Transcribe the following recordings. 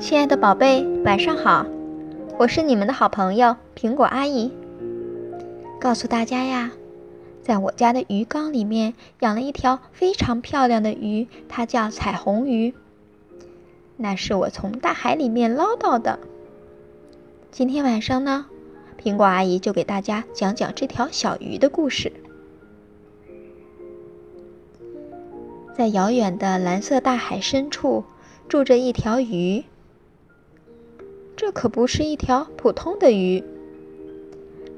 亲爱的宝贝，晚上好，我是你们的好朋友苹果阿姨。告诉大家呀，在我家的鱼缸里面养了一条非常漂亮的鱼，它叫彩虹鱼。那是我从大海里面捞到的。今天晚上呢，苹果阿姨就给大家讲讲这条小鱼的故事。在遥远的蓝色大海深处，住着一条鱼。这可不是一条普通的鱼，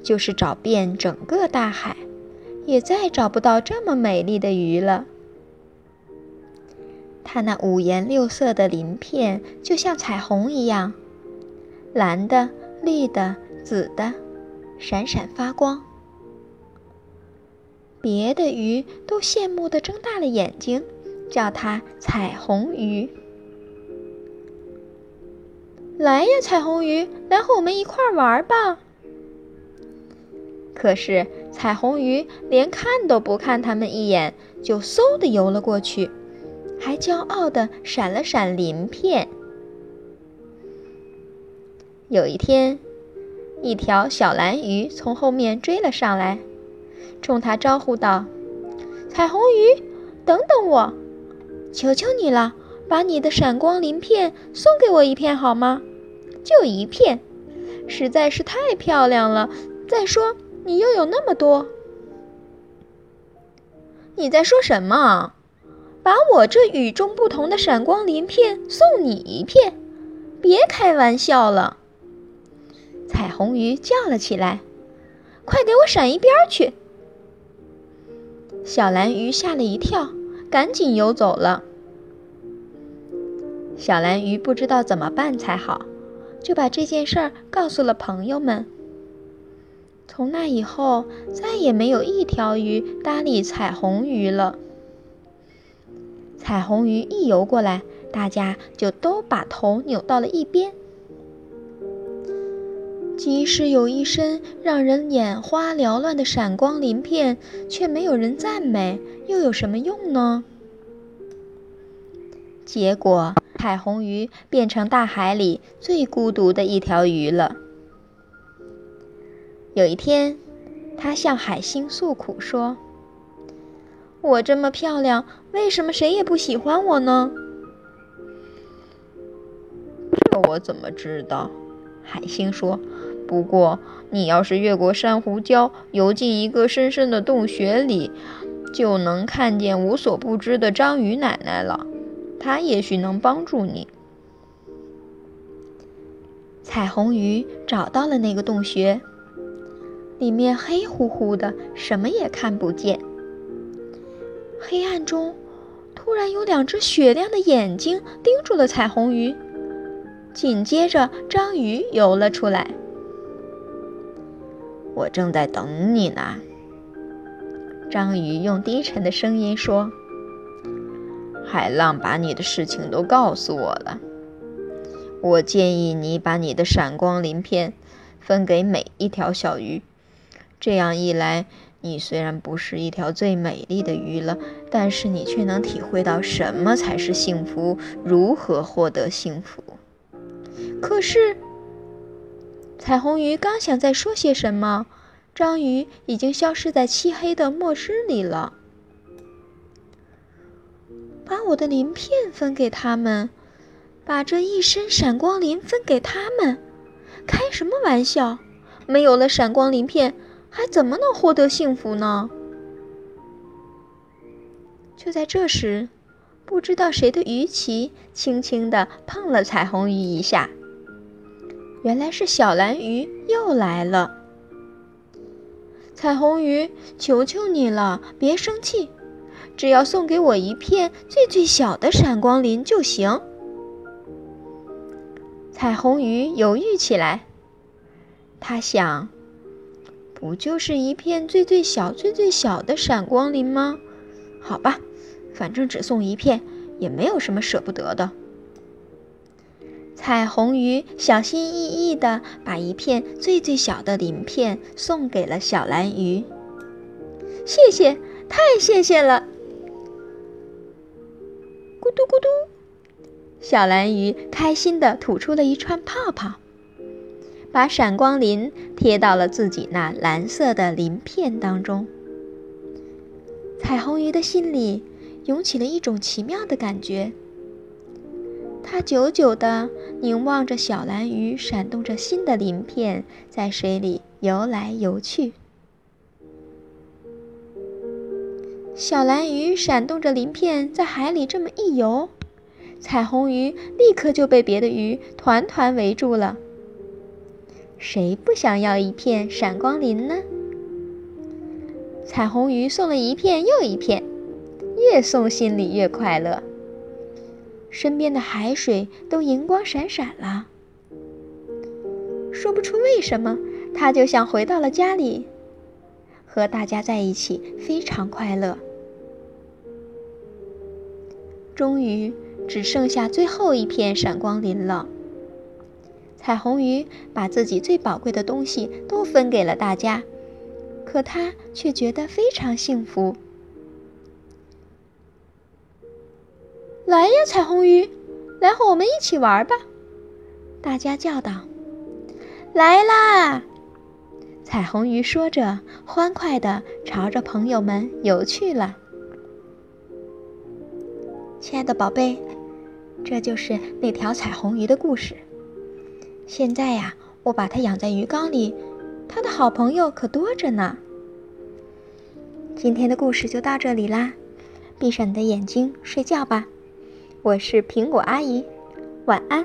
就是找遍整个大海，也再找不到这么美丽的鱼了。它那五颜六色的鳞片就像彩虹一样，蓝的、绿的、紫的，闪闪发光。别的鱼都羡慕地睁大了眼睛，叫它彩虹鱼。来呀，彩虹鱼，来和我们一块玩吧。可是彩虹鱼连看都不看它们一眼，就嗖地游了过去，还骄傲地闪了闪鳞片。有一天，一条小蓝鱼从后面追了上来。冲他招呼道：“彩虹鱼，等等我！求求你了，把你的闪光鳞片送给我一片好吗？就一片，实在是太漂亮了。再说，你又有那么多。你在说什么？把我这与众不同的闪光鳞片送你一片？别开玩笑了！”彩虹鱼叫了起来：“快给我闪一边去！”小蓝鱼吓了一跳，赶紧游走了。小蓝鱼不知道怎么办才好，就把这件事儿告诉了朋友们。从那以后，再也没有一条鱼搭理彩虹鱼了。彩虹鱼一游过来，大家就都把头扭到了一边。即使有一身让人眼花缭乱的闪光鳞片，却没有人赞美，又有什么用呢？结果，彩虹鱼变成大海里最孤独的一条鱼了。有一天，它向海星诉苦说：“我这么漂亮，为什么谁也不喜欢我呢？”这我怎么知道？海星说。不过，你要是越过珊瑚礁，游进一个深深的洞穴里，就能看见无所不知的章鱼奶奶了。它也许能帮助你。彩虹鱼找到了那个洞穴，里面黑乎乎的，什么也看不见。黑暗中，突然有两只雪亮的眼睛盯住了彩虹鱼，紧接着章鱼游了出来。我正在等你呢，章鱼用低沉的声音说：“海浪把你的事情都告诉我了。我建议你把你的闪光鳞片分给每一条小鱼，这样一来，你虽然不是一条最美丽的鱼了，但是你却能体会到什么才是幸福，如何获得幸福。可是。”彩虹鱼刚想再说些什么，章鱼已经消失在漆黑的墨汁里了。把我的鳞片分给他们，把这一身闪光鳞分给他们，开什么玩笑？没有了闪光鳞片，还怎么能获得幸福呢？就在这时，不知道谁的鱼鳍轻轻地碰了彩虹鱼一下。原来是小蓝鱼又来了。彩虹鱼，求求你了，别生气，只要送给我一片最最小的闪光鳞就行。彩虹鱼犹豫起来，他想，不就是一片最最小、最最小的闪光鳞吗？好吧，反正只送一片，也没有什么舍不得的。彩虹鱼小心翼翼地把一片最最小的鳞片送给了小蓝鱼。谢谢，太谢谢了！咕嘟，小蓝鱼开心地吐出了一串泡泡，把闪光鳞贴到了自己那蓝色的鳞片当中。彩虹鱼的心里涌起了一种奇妙的感觉。它久久地凝望着小蓝鱼闪动着新的鳞片在水里游来游去。小蓝鱼闪动着鳞片在海里这么一游，彩虹鱼立刻就被别的鱼团团围住了。谁不想要一片闪光鳞呢？彩虹鱼送了一片又一片，越送心里越快乐。身边的海水都银光闪闪了，说不出为什么，它就像回到了家里，和大家在一起非常快乐。终于只剩下最后一片闪光鳞了。彩虹鱼把自己最宝贵的东西都分给了大家。可它却觉得非常幸福。来呀，彩虹鱼，来和我们一起玩吧！大家叫道：“来啦！”彩虹鱼说着，欢快地朝着朋友们游去了。亲爱的宝贝，这就是那条彩虹鱼的故事。现在呀，我把它养在鱼缸里。它的好朋友可多着呢。今天的故事就到这里啦，闭上你的眼睛睡觉吧。我是苹果阿姨，晚安。